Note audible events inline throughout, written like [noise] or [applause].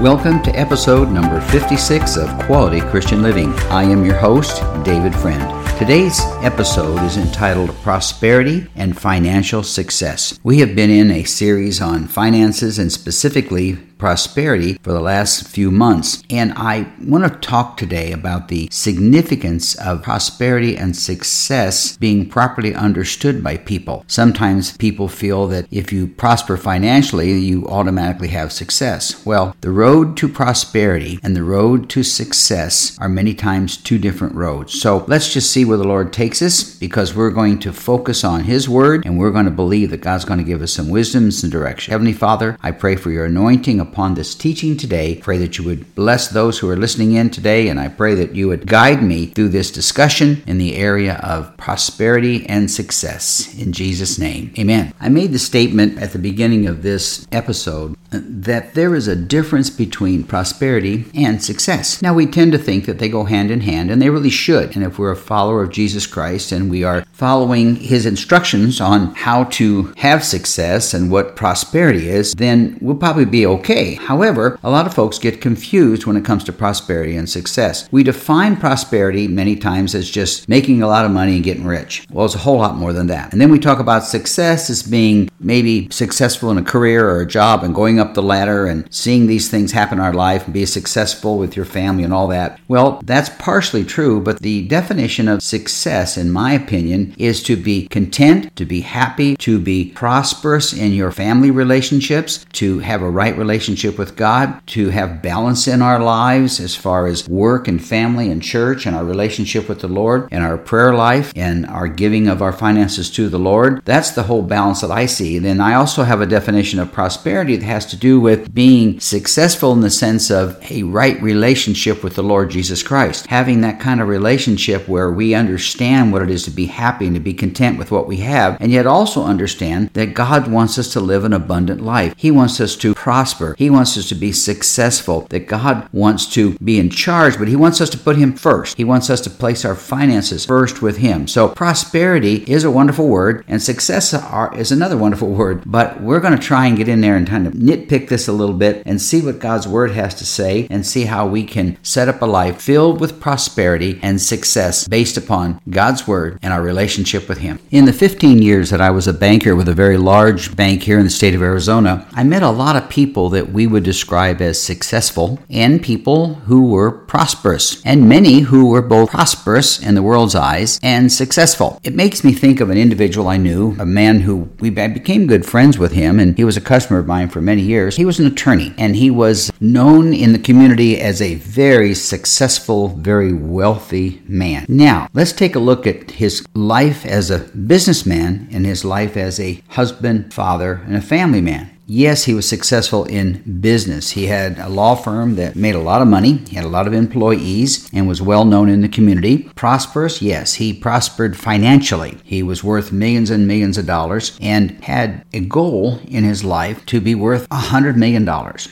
Welcome to episode number 56 of Quality Christian Living. I am your host, David Friend. Today's episode is entitled Prosperity and Financial Success. We have been in a series on finances and specifically prosperity for the last few months. And I want to talk today about the significance of prosperity and success being properly understood by people. Sometimes people feel that if you prosper financially, you automatically have success. Well, the road to prosperity and the road to success are many times two different roads. So let's just see where the Lord takes us because we're going to focus on His Word and we're going to believe that God's going to give us some wisdom and some direction. Heavenly Father, I pray for your anointing upon this teaching today. Pray that you would bless those who are listening in today, and I pray that you would guide me through this discussion in the area of prosperity and success. In Jesus' name, amen. I made the statement at the beginning of this episode that there is a difference between prosperity and success. Now, we tend to think that they go hand in hand, and they really should. And if we're a follower of Jesus Christ and we are following his instructions on how to have success and what prosperity is, then we'll probably be okay. However, a lot of folks get confused when it comes to prosperity and success. We define prosperity many times as just making a lot of money and getting rich. Well, it's a whole lot more than that. And then we talk about success as being maybe successful in a career or a job and going up the ladder and seeing these things happen in our life and be successful with your family and all that. Well, that's partially true, but the definition of success, in my opinion, is to be content, to be happy, to be prosperous in your family relationships, to have a right relationship with God, to have balance in our lives as far as work and family and church and our relationship with the Lord and our prayer life and our giving of our finances to the Lord. That's the whole balance that I see. Then I also have a definition of prosperity that has to do with being successful in the sense of a right relationship with the Lord Jesus Christ. Having that kind of relationship where we understand what it is to be happy and to be content with what we have, and yet also understand that God wants us to live an abundant life. He wants us to prosper. He wants us to be successful. That God wants to be in charge, but He wants us to put Him first. He wants us to place our finances first with Him. So prosperity is a wonderful word, and success is another wonderful [laughs] word, but we're going to try and get in there and kind of nitpick this a little bit and see what God's Word has to say and see how we can set up a life filled with prosperity and success based upon God's Word and our relationship with Him. In the 15 years that I was a banker with a very large bank here in the state of Arizona, I met a lot of people that we would describe as successful and people who were prosperous, and many who were both prosperous in the world's eyes and successful. It makes me think of an individual I knew, a man who we became good friends with him, and he was a customer of mine for many years. He was an attorney, and he was known in the community as a very successful, very wealthy man. Now, let's take a look at his life as a businessman and his life as a husband, father, and a family man. Yes, he was successful in business. He had a law firm that made a lot of money, he had a lot of employees, and was well known in the community. Prosperous? Yes, he prospered financially. He was worth millions and millions of dollars and had a goal in his life to be worth a $100 million.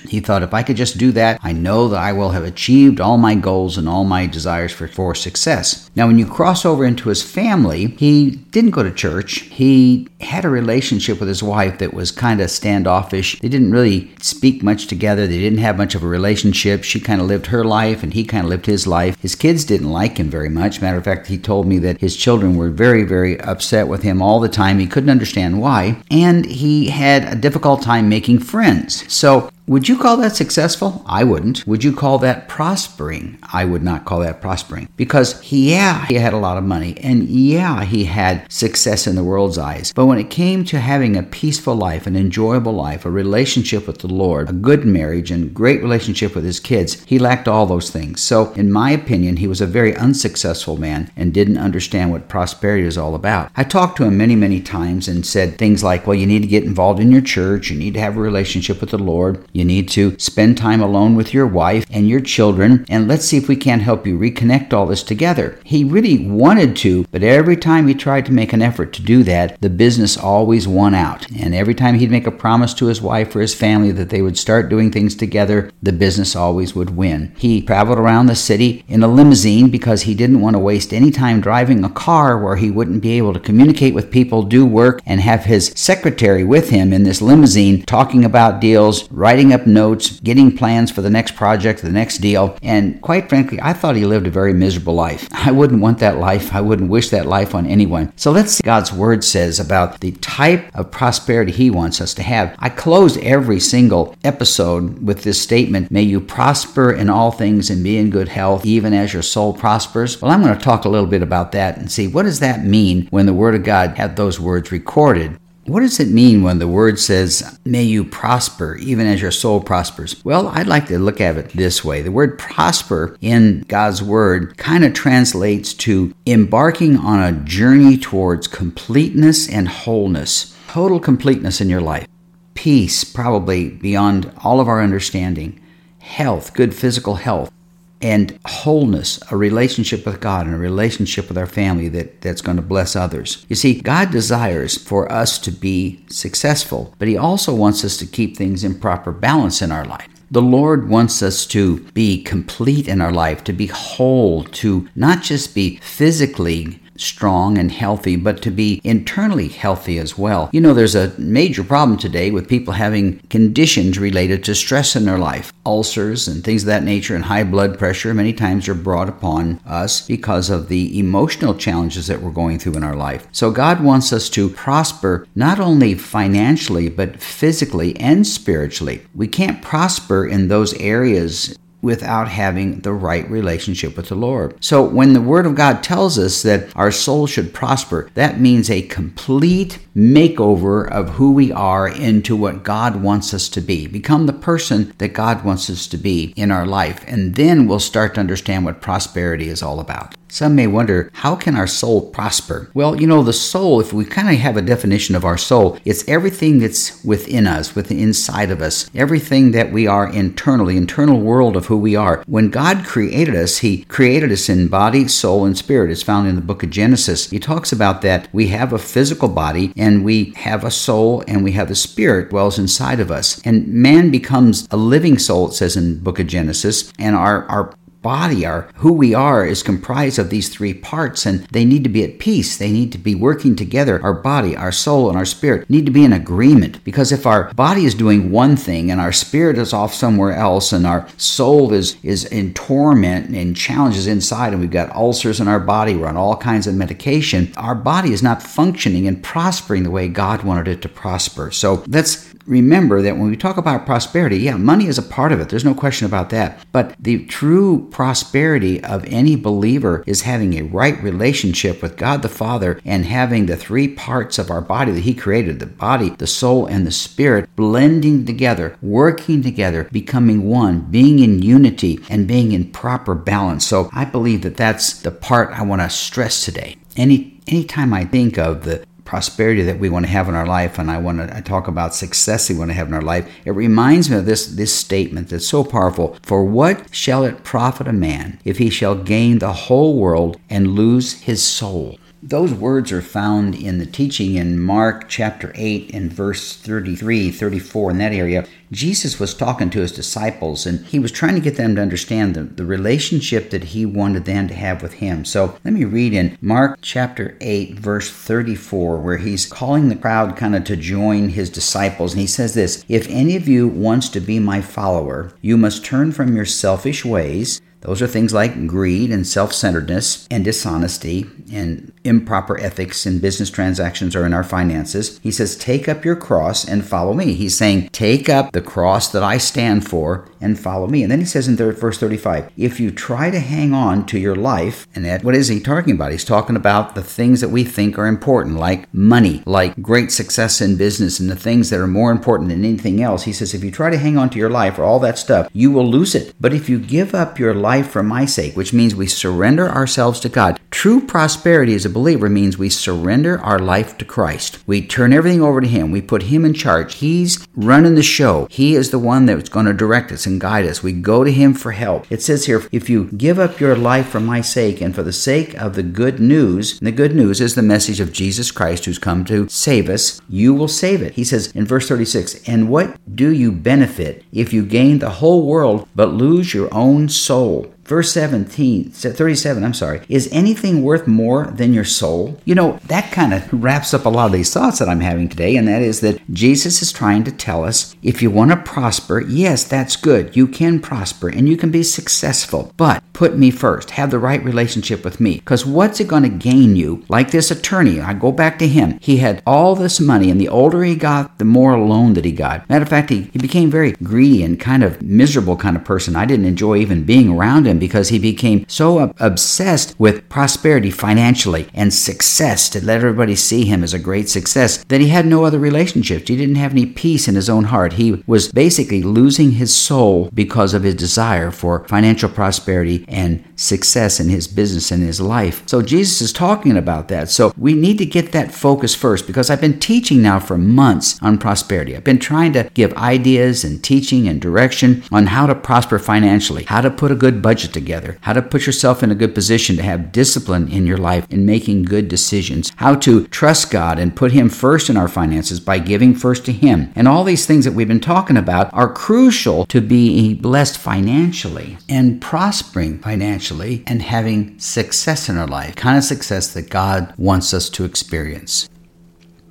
He thought, if I could just do that, I know that I will have achieved all my goals and all my desires for, for success. Now, when you cross over into his family, he didn't go to church. He had a relationship with his wife that was kind of standoffish standoffish. They didn't really speak much together. They didn't have much of a relationship. She kind of lived her life and he kind of lived his life. His kids didn't like him very much. Matter of fact, he told me that his children were very, very upset with him all the time. He couldn't understand why. And he had a difficult time making friends. So would you call that successful? I wouldn't. Would you call that prospering? I would not call that prospering because yeah, he had a lot of money and yeah, he had success in the world's eyes. But when it came to having a peaceful life, an enjoyable life, a relationship with the Lord, a good marriage, and great relationship with his kids, he lacked all those things. So, in my opinion, he was a very unsuccessful man and didn't understand what prosperity is all about. I talked to him many, many times and said things like, well, you need to get involved in your church, you need to have a relationship with the Lord. You need to spend time alone with your wife and your children, and let's see if we can't help you reconnect all this together. He really wanted to, but every time he tried to make an effort to do that, the business always won out. And every time he'd make a promise to his wife or his family that they would start doing things together, the business always would win. He traveled around the city in a limousine because he didn't want to waste any time driving a car where he wouldn't be able to communicate with people, do work, and have his secretary with him in this limousine talking about deals, writing up notes, getting plans for the next project, the next deal. And quite frankly, I thought he lived a very miserable life. [laughs] I wouldn't want that life. I wouldn't wish that life on anyone. So let's see God's word says about the type of prosperity he wants us to have. I close every single episode with this statement May you prosper in all things and be in good health, even as your soul prospers. Well, I'm going to talk a little bit about that and see what does that mean when the Word of God had those words recorded. What does it mean when the word says, may you prosper even as your soul prospers? Well, I'd like to look at it this way. The word prosper in God's word kind of translates to embarking on a journey towards completeness and wholeness, total completeness in your life, peace, probably beyond all of our understanding, health, good physical health, and wholeness, a relationship with God and a relationship with our family that, that's going to bless others. You see, God desires for us to be successful, but He also wants us to keep things in proper balance in our life. The Lord wants us to be complete in our life, to be whole, to not just be physically strong and healthy, but to be internally healthy as well. You know, there's a major problem today with people having conditions related to stress in their life. Ulcers and things of that nature and high blood pressure many times are brought upon us because of the emotional challenges that we're going through in our life. So God wants us to prosper not only financially, but physically and spiritually. We can't prosper in those areas without having the right relationship with the Lord. So when the Word of God tells us that our soul should prosper, that means a complete makeover of who we are into what God wants us to be. Become the person that God wants us to be in our life. And then we'll start to understand what prosperity is all about. Some may wonder, how can our soul prosper? Well, you know, the soul, if we kind of have a definition of our soul, it's everything that's within us, within inside of us, everything that we are internally, internal world of who we are. When God created us, He created us in body, soul, and spirit. It's found in the book of Genesis. He talks about that we have a physical body and we have a soul and we have a spirit dwells inside of us. And man becomes a living soul, it says in book of Genesis, and our, our body, our who we are, is comprised of these three parts, and they need to be at peace. They need to be working together. Our body, our soul, and our spirit need to be in agreement. Because if our body is doing one thing and our spirit is off somewhere else, and our soul is is in torment and challenges inside, and we've got ulcers in our body, we're on all kinds of medication, our body is not functioning and prospering the way God wanted it to prosper. So let's remember that when we talk about prosperity, yeah, money is a part of it. There's no question about that. But the true prosperity of any believer is having a right relationship with God the Father and having the three parts of our body that He created the body, the soul, and the spirit blending together, working together, becoming one, being in unity, and being in proper balance. So I believe that that's the part I want to stress today. Any anytime I think of the prosperity that we want to have in our life, and I want to I talk about success we want to have in our life, it reminds me of this, this statement that's so powerful. For what shall it profit a man if he shall gain the whole world and lose his soul? Those words are found in the teaching in Mark chapter 8 and verse 33, 34, in that area. Jesus was talking to his disciples and he was trying to get them to understand the, the relationship that he wanted them to have with him. So let me read in Mark chapter 8, verse 34, where he's calling the crowd kind of to join his disciples. And he says this If any of you wants to be my follower, you must turn from your selfish ways those are things like greed and self centeredness and dishonesty and improper ethics in business transactions or in our finances. He says, Take up your cross and follow me. He's saying, Take up the cross that I stand for and follow me. And then he says in verse 35, If you try to hang on to your life, and that, what is he talking about? He's talking about the things that we think are important, like money, like great success in business, and the things that are more important than anything else. He says, If you try to hang on to your life or all that stuff, you will lose it. But if you give up your life, life for my sake, which means we surrender ourselves to God. True prosperity as a believer means we surrender our life to Christ. We turn everything over to Him. We put Him in charge. He's running the show. He is the one that's going to direct us and guide us. We go to Him for help. It says here, if you give up your life for my sake and for the sake of the good news, the good news is the message of Jesus Christ who's come to save us, you will save it. He says in verse 36, and what do you benefit if you gain the whole world but lose your own soul? Verse 17, 37, I'm sorry. Is anything worth more than your soul? You know, that kind of wraps up a lot of these thoughts that I'm having today, and that is that Jesus is trying to tell us if you want to prosper, yes, that's good. You can prosper and you can be successful, but put me first. Have the right relationship with me. Because what's it going to gain you? Like this attorney, I go back to him. He had all this money, and the older he got, the more loan that he got. Matter of fact, he, he became very greedy and kind of miserable kind of person. I didn't enjoy even being around him because he became so obsessed with prosperity financially and success to let everybody see him as a great success that he had no other relationships. He didn't have any peace in his own heart. He was basically losing his soul because of his desire for financial prosperity and success in his business and his life. So Jesus is talking about that. So we need to get that focus first because I've been teaching now for months on prosperity. I've been trying to give ideas and teaching and direction on how to prosper financially, how to put a good budget together, how to put yourself in a good position to have discipline in your life in making good decisions, how to trust God and put Him first in our finances by giving first to Him. And all these things that we've been talking about are crucial to be blessed financially and prospering financially and having success in our life, kind of success that God wants us to experience.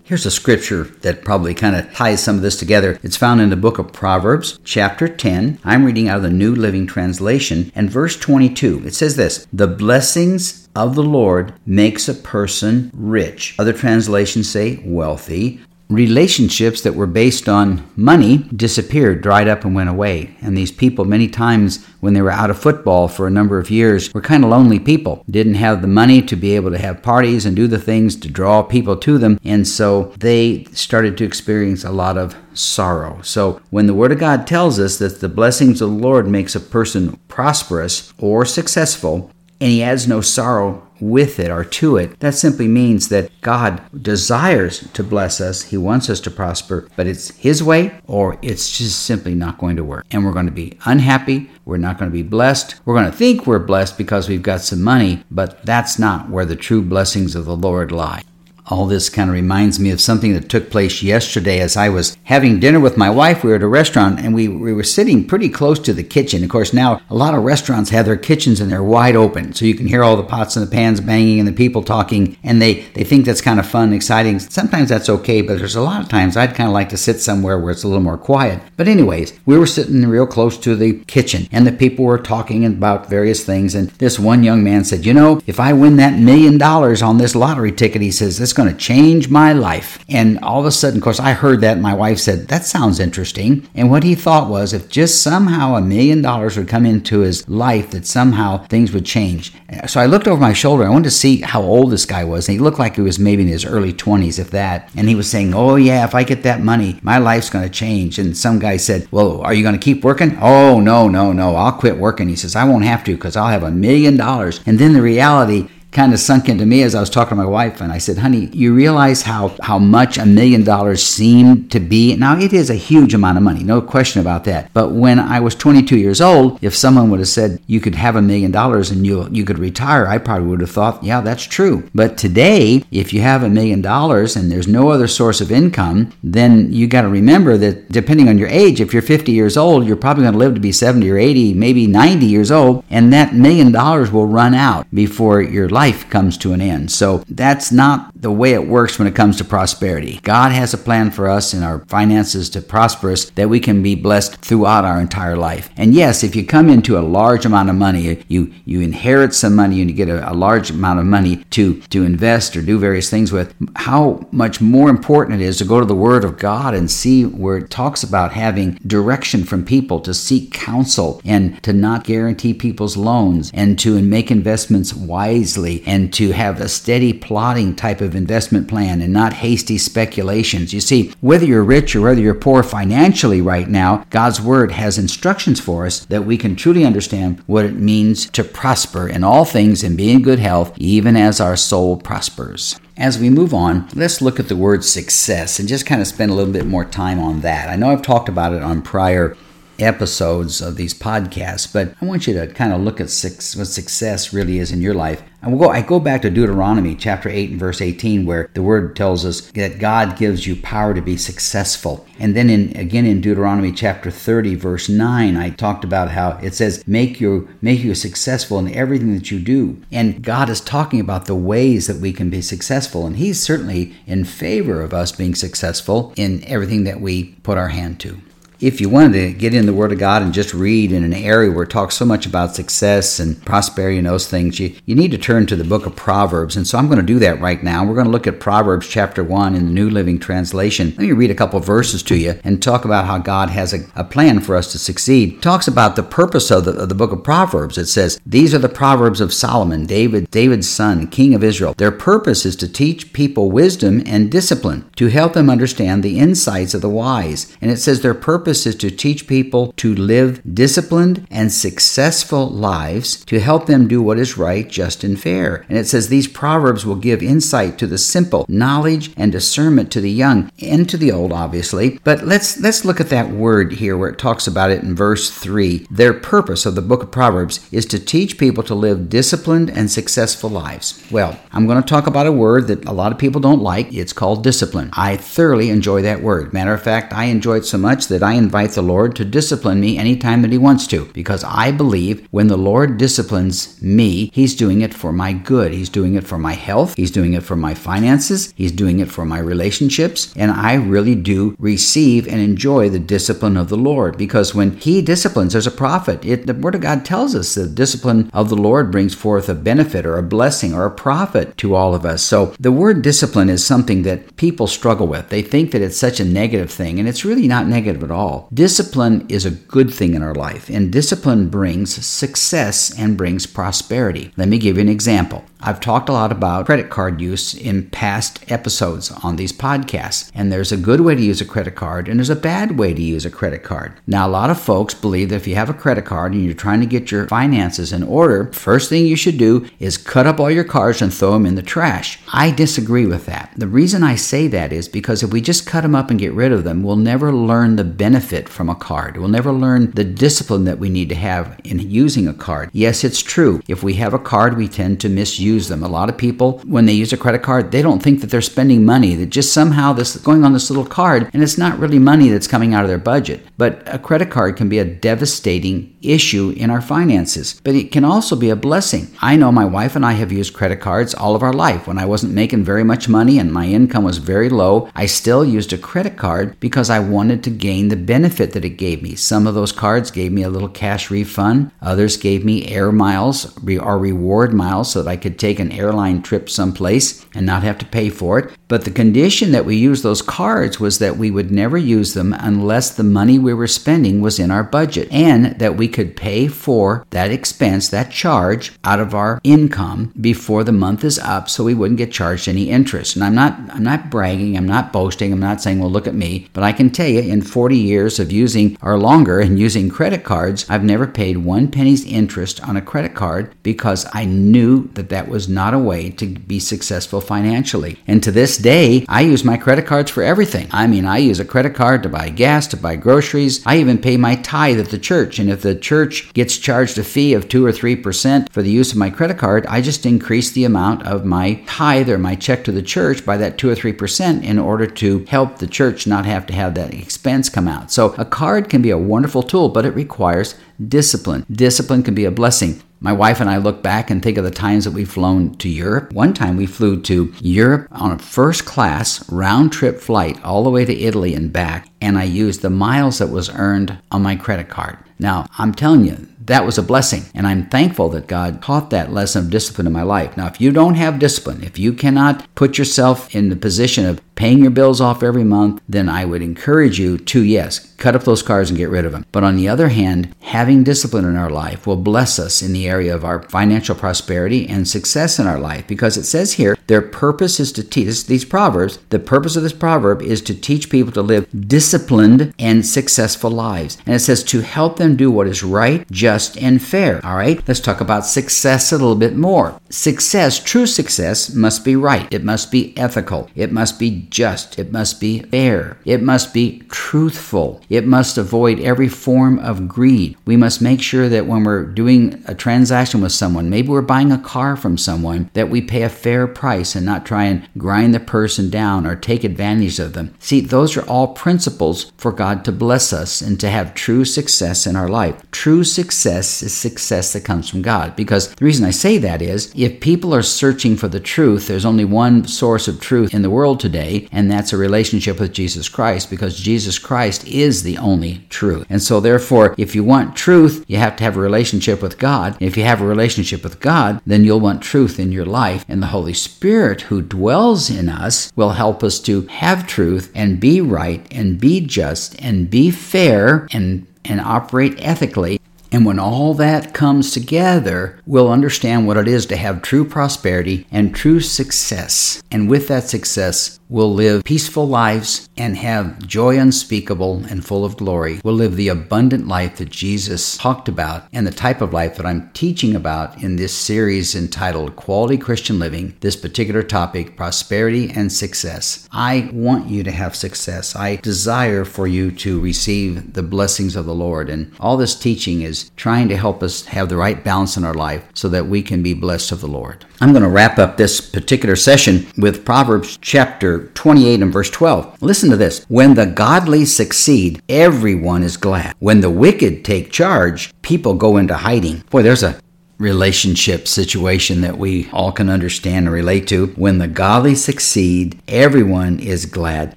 Here's a scripture that probably kind of ties some of this together. It's found in the book of Proverbs, chapter 10. I'm reading out of the New Living Translation, and verse 22. It says this The blessings of the Lord makes a person rich. Other translations say wealthy relationships that were based on money disappeared, dried up, and went away. And these people, many times when they were out of football for a number of years, were kind of lonely people. Didn't have the money to be able to have parties and do the things to draw people to them. And so they started to experience a lot of sorrow. So when the Word of God tells us that the blessings of the Lord makes a person prosperous or successful, and he adds no sorrow with it or to it, that simply means that God desires to bless us. He wants us to prosper, but it's His way or it's just simply not going to work. And we're going to be unhappy. We're not going to be blessed. We're going to think we're blessed because we've got some money, but that's not where the true blessings of the Lord lie all this kind of reminds me of something that took place yesterday as I was having dinner with my wife. We were at a restaurant and we, we were sitting pretty close to the kitchen. Of course, now a lot of restaurants have their kitchens and they're wide open. So you can hear all the pots and the pans banging and the people talking and they, they think that's kind of fun, exciting. Sometimes that's okay, but there's a lot of times I'd kind of like to sit somewhere where it's a little more quiet. But anyways, we were sitting real close to the kitchen and the people were talking about various things. And this one young man said, you know, if I win that million dollars on this lottery ticket, he says, this going to change my life. And all of a sudden, of course, I heard that. My wife said, That sounds interesting. And what he thought was if just somehow a million dollars would come into his life, that somehow things would change. So I looked over my shoulder. I wanted to see how old this guy was. And he looked like he was maybe in his early 20s, if that. And he was saying, Oh, yeah, if I get that money, my life's going to change. And some guy said, Well, are you going to keep working? Oh, no, no, no. I'll quit working. He says, I won't have to because I'll have a million dollars. And then the reality, kind of sunk into me as I was talking to my wife, and I said, "Honey, you realize how how much a million dollars seemed to be? Now it is a huge amount of money, no question about that. But when I was 22 years old, if someone would have said you could have a million dollars and you you could retire, I probably would have thought, yeah, that's true. But today, if you have a million dollars and there's no other source of income, then you got to remember that depending on your age, if you're 50 years old, you're probably going to live to be 70 or 80, maybe 90 years old, and that million dollars will run out before your life comes to an end. So that's not the way it works when it comes to prosperity. God has a plan for us in our finances to prosper us that we can be blessed throughout our entire life. And yes, if you come into a large amount of money, you you inherit some money and you get a, a large amount of money to to invest or do various things with, how much more important it is to go to the Word of God and see where it talks about having direction from people to seek counsel and to not guarantee people's loans and to make investments wisely and to have a steady plotting type of investment plan and not hasty speculations. You see, whether you're rich or whether you're poor financially right now, God's Word has instructions for us that we can truly understand what it means to prosper in all things and be in good health, even as our soul prospers. As we move on, let's look at the word success and just kind of spend a little bit more time on that. I know I've talked about it on prior episodes of these podcasts, but I want you to kind of look at six, what success really is in your life. I go, I go back to Deuteronomy chapter 8 and verse 18, where the word tells us that God gives you power to be successful. And then in, again in Deuteronomy chapter 30, verse 9, I talked about how it says, make you, make you successful in everything that you do. And God is talking about the ways that we can be successful. And He's certainly in favor of us being successful in everything that we put our hand to if you wanted to get in the Word of God and just read in an area where it talks so much about success and prosperity and those things, you, you need to turn to the book of Proverbs. And so I'm going to do that right now. We're going to look at Proverbs chapter 1 in the New Living Translation. Let me read a couple verses to you and talk about how God has a, a plan for us to succeed. It talks about the purpose of the, of the book of Proverbs. It says, These are the Proverbs of Solomon, David, David's son, king of Israel. Their purpose is to teach people wisdom and discipline, to help them understand the insights of the wise. And it says their purpose purpose is to teach people to live disciplined and successful lives, to help them do what is right, just, and fair. And it says these proverbs will give insight to the simple, knowledge and discernment to the young and to the old, obviously. But let's let's look at that word here where it talks about it in verse three. Their purpose of the book of Proverbs is to teach people to live disciplined and successful lives. Well, I'm going to talk about a word that a lot of people don't like. It's called discipline. I thoroughly enjoy that word. Matter of fact, I enjoy it so much that I invite the Lord to discipline me anytime that He wants to, because I believe when the Lord disciplines me, He's doing it for my good. He's doing it for my health. He's doing it for my finances. He's doing it for my relationships. And I really do receive and enjoy the discipline of the Lord, because when He disciplines, there's a profit. It, the Word of God tells us the discipline of the Lord brings forth a benefit or a blessing or a profit to all of us. So the word discipline is something that people struggle with. They think that it's such a negative thing, and it's really not negative at all all. Discipline is a good thing in our life, and discipline brings success and brings prosperity. Let me give you an example. I've talked a lot about credit card use in past episodes on these podcasts, and there's a good way to use a credit card and there's a bad way to use a credit card. Now, a lot of folks believe that if you have a credit card and you're trying to get your finances in order, first thing you should do is cut up all your cards and throw them in the trash. I disagree with that. The reason I say that is because if we just cut them up and get rid of them, we'll never learn the benefit from a card. We'll never learn the discipline that we need to have in using a card. Yes, it's true. If we have a card, we tend to misuse use them. A lot of people, when they use a credit card, they don't think that they're spending money, that just somehow this going on this little card and it's not really money that's coming out of their budget. But a credit card can be a devastating issue in our finances, but it can also be a blessing. I know my wife and I have used credit cards all of our life. When I wasn't making very much money and my income was very low, I still used a credit card because I wanted to gain the benefit that it gave me. Some of those cards gave me a little cash refund, others gave me air miles or reward miles so that I could take an airline trip someplace and not have to pay for it. But the condition that we use those cards was that we would never use them unless the money we were spending was in our budget and that we could pay for that expense, that charge out of our income before the month is up so we wouldn't get charged any interest. And I'm not I'm not bragging, I'm not boasting, I'm not saying, well look at me, but I can tell you in 40 years of using or longer and using credit cards, I've never paid one penny's interest on a credit card because I knew that that was not a way to be successful financially. And to this day, I use my credit cards for everything. I mean, I use a credit card to buy gas, to buy groceries. I even pay my tithe at the church. And if the church gets charged a fee of 2 or 3% for the use of my credit card, I just increase the amount of my tithe or my check to the church by that 2 or 3% in order to help the church not have to have that expense come out. So a card can be a wonderful tool, but it requires discipline. Discipline can be a blessing. My wife and I look back and think of the times that we've flown to Europe. One time we flew to Europe on a first class round trip flight all the way to Italy and back, and I used the miles that was earned on my credit card. Now, I'm telling you, that was a blessing. And I'm thankful that God taught that lesson of discipline in my life. Now, if you don't have discipline, if you cannot put yourself in the position of paying your bills off every month, then I would encourage you to, yes, cut up those cards and get rid of them. But on the other hand, having discipline in our life will bless us in the area of our financial prosperity and success in our life because it says here their purpose is to teach these proverbs. The purpose of this proverb is to teach people to live disciplined and successful lives. And it says to help them do what is right, just, and fair. All right, let's talk about success a little bit more. Success, true success, must be right. It must be ethical. It must be just. It must be fair. It must be truthful. It must avoid every form of greed. We must make sure that when we're doing a transaction with someone, maybe we're buying a car from someone, that we pay a fair price and not try and grind the person down or take advantage of them. See, those are all principles for God to bless us and to have true success in our life. True success is success that comes from God. Because the reason I say that is if people are searching for the truth, there's only one source of truth in the world today, and that's a relationship with Jesus Christ because Jesus Christ is the only truth. And so, therefore, if you want truth, you have to have a relationship with God. If you have a relationship with God, then you'll want truth in your life. And the Holy Spirit who dwells in us will help us to have truth and be right and be just and be fair and and operate ethically and when all that comes together, we'll understand what it is to have true prosperity and true success. And with that success, we'll live peaceful lives and have joy unspeakable and full of glory. We'll live the abundant life that Jesus talked about and the type of life that I'm teaching about in this series entitled Quality Christian Living, this particular topic, prosperity and success. I want you to have success. I desire for you to receive the blessings of the Lord. And all this teaching is trying to help us have the right balance in our life so that we can be blessed of the Lord. I'm going to wrap up this particular session with Proverbs chapter 28 and verse 12. Listen to this. When the godly succeed, everyone is glad. When the wicked take charge, people go into hiding. Boy, there's a relationship situation that we all can understand and relate to. When the godly succeed, everyone is glad.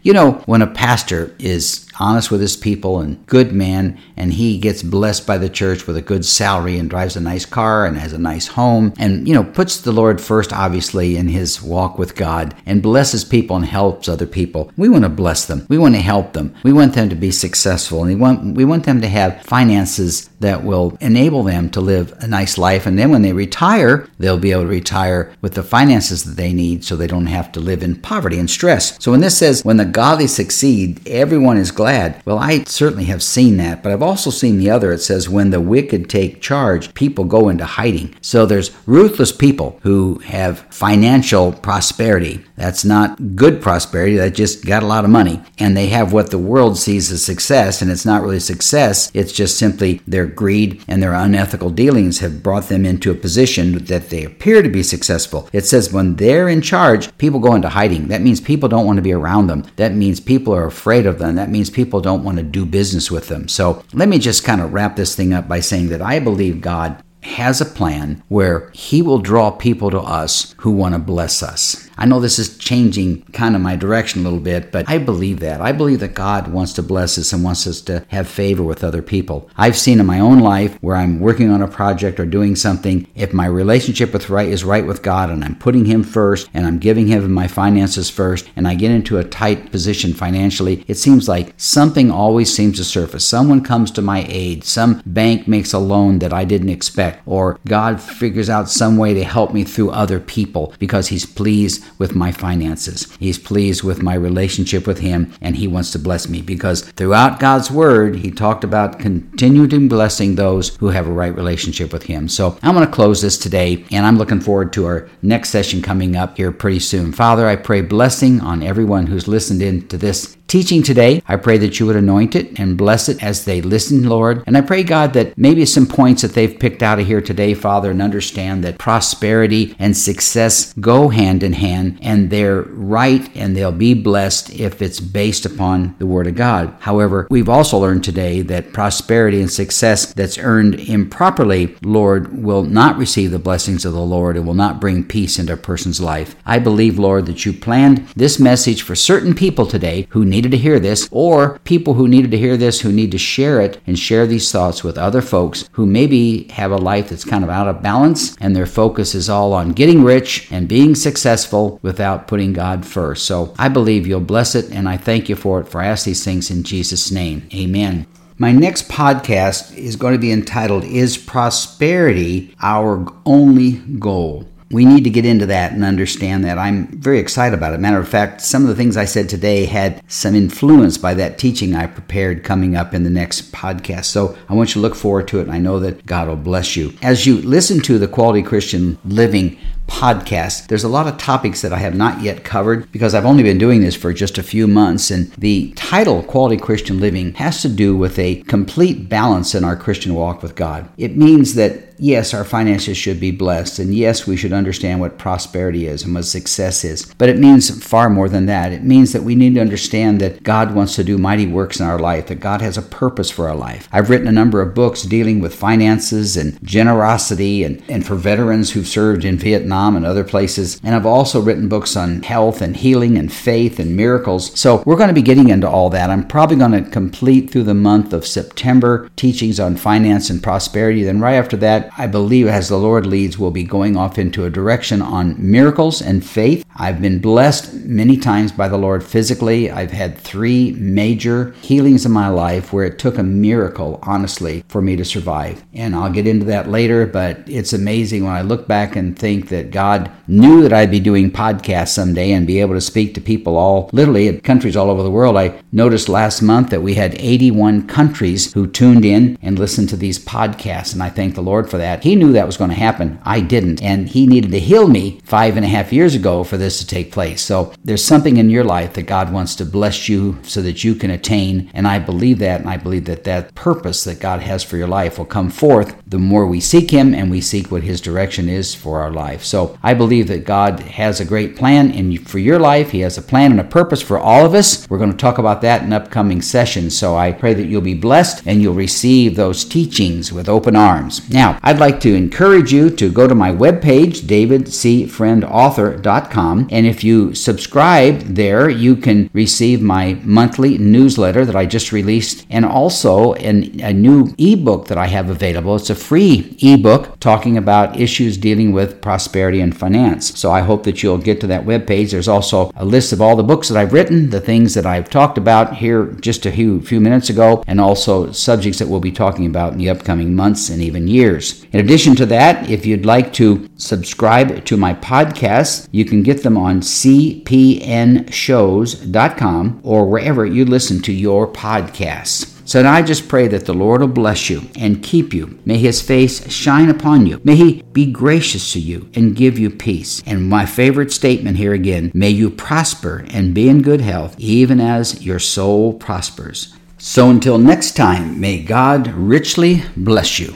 You know, when a pastor is honest with his people and good man, and he gets blessed by the church with a good salary and drives a nice car and has a nice home and, you know, puts the Lord first, obviously, in his walk with God and blesses people and helps other people. We want to bless them. We want to help them. We want them to be successful and we want, we want them to have finances that will enable them to live a nice life. And then when they retire, they'll be able to retire with the finances that they need so they don't have to live in poverty and stress. So when this says, when the godly succeed, everyone is glad glad. Well, I certainly have seen that, but I've also seen the other. It says, when the wicked take charge, people go into hiding. So there's ruthless people who have financial prosperity. That's not good prosperity, that just got a lot of money. And they have what the world sees as success, and it's not really success. It's just simply their greed and their unethical dealings have brought them into a position that they appear to be successful. It says when they're in charge, people go into hiding. That means people don't want to be around them. That means people are afraid of them. That means people people don't want to do business with them. So let me just kind of wrap this thing up by saying that I believe God has a plan where He will draw people to us who want to bless us. I know this is changing kind of my direction a little bit, but I believe that. I believe that God wants to bless us and wants us to have favor with other people. I've seen in my own life where I'm working on a project or doing something, if my relationship with right is right with God and I'm putting Him first and I'm giving Him my finances first and I get into a tight position financially, it seems like something always seems to surface. Someone comes to my aid, some bank makes a loan that I didn't expect, or God figures out some way to help me through other people because He's pleased with my finances. He's pleased with my relationship with Him, and He wants to bless me because throughout God's Word, He talked about continuing blessing those who have a right relationship with Him. So I'm going to close this today, and I'm looking forward to our next session coming up here pretty soon. Father, I pray blessing on everyone who's listened in to this teaching today. I pray that you would anoint it and bless it as they listen, Lord. And I pray, God, that maybe some points that they've picked out of here today, Father, and understand that prosperity and success go hand in hand and they're right and they'll be blessed if it's based upon the Word of God. However, we've also learned today that prosperity and success that's earned improperly, Lord, will not receive the blessings of the Lord and will not bring peace into a person's life. I believe, Lord, that you planned this message for certain people today who need needed to hear this, or people who needed to hear this who need to share it and share these thoughts with other folks who maybe have a life that's kind of out of balance and their focus is all on getting rich and being successful without putting God first. So I believe you'll bless it, and I thank you for it. For I ask these things in Jesus' name. Amen. My next podcast is going to be entitled Is Prosperity Our Only Goal? We need to get into that and understand that. I'm very excited about it. Matter of fact, some of the things I said today had some influence by that teaching I prepared coming up in the next podcast. So I want you to look forward to it, and I know that God will bless you. As you listen to the Quality Christian Living podcast. There's a lot of topics that I have not yet covered because I've only been doing this for just a few months. And the title, Quality Christian Living, has to do with a complete balance in our Christian walk with God. It means that yes, our finances should be blessed, and yes, we should understand what prosperity is and what success is. But it means far more than that. It means that we need to understand that God wants to do mighty works in our life, that God has a purpose for our life. I've written a number of books dealing with finances and generosity and, and for veterans who've served in Vietnam and other places. And I've also written books on health and healing and faith and miracles. So we're going to be getting into all that. I'm probably going to complete through the month of September teachings on finance and prosperity. Then right after that, I believe, as the Lord leads, we'll be going off into a direction on miracles and faith. I've been blessed many times by the Lord physically. I've had three major healings in my life where it took a miracle, honestly, for me to survive. And I'll get into that later, but it's amazing when I look back and think that God knew that I'd be doing podcasts someday and be able to speak to people all, literally, in countries all over the world. I noticed last month that we had 81 countries who tuned in and listened to these podcasts, and I thank the Lord for that. He knew that was going to happen. I didn't. And He needed to heal me five and a half years ago for this to take place. So there's something in your life that God wants to bless you so that you can attain. And I believe that. And I believe that that purpose that God has for your life will come forth the more we seek Him and we seek what His direction is for our life. So I believe that God has a great plan in, for your life. He has a plan and a purpose for all of us. We're going to talk about that in upcoming sessions. So I pray that you'll be blessed and you'll receive those teachings with open arms. Now, I'd like to encourage you to go to my webpage, davidcfriendauthor.com, and if you subscribe there, you can receive my monthly newsletter that I just released and also a new ebook that I have available. It's a free ebook talking about issues dealing with prosperity and finance. So I hope that you'll get to that webpage. There's also a list of all the books that I've written, the things that I've talked about here just a few, few minutes ago, and also subjects that we'll be talking about in the upcoming months and even years. In addition to that, if you'd like to subscribe to my podcasts, you can get them on cpnshows.com or wherever you listen to your podcasts. So now I just pray that the Lord will bless you and keep you. May his face shine upon you. May he be gracious to you and give you peace. And my favorite statement here again may you prosper and be in good health, even as your soul prospers. So until next time, may God richly bless you.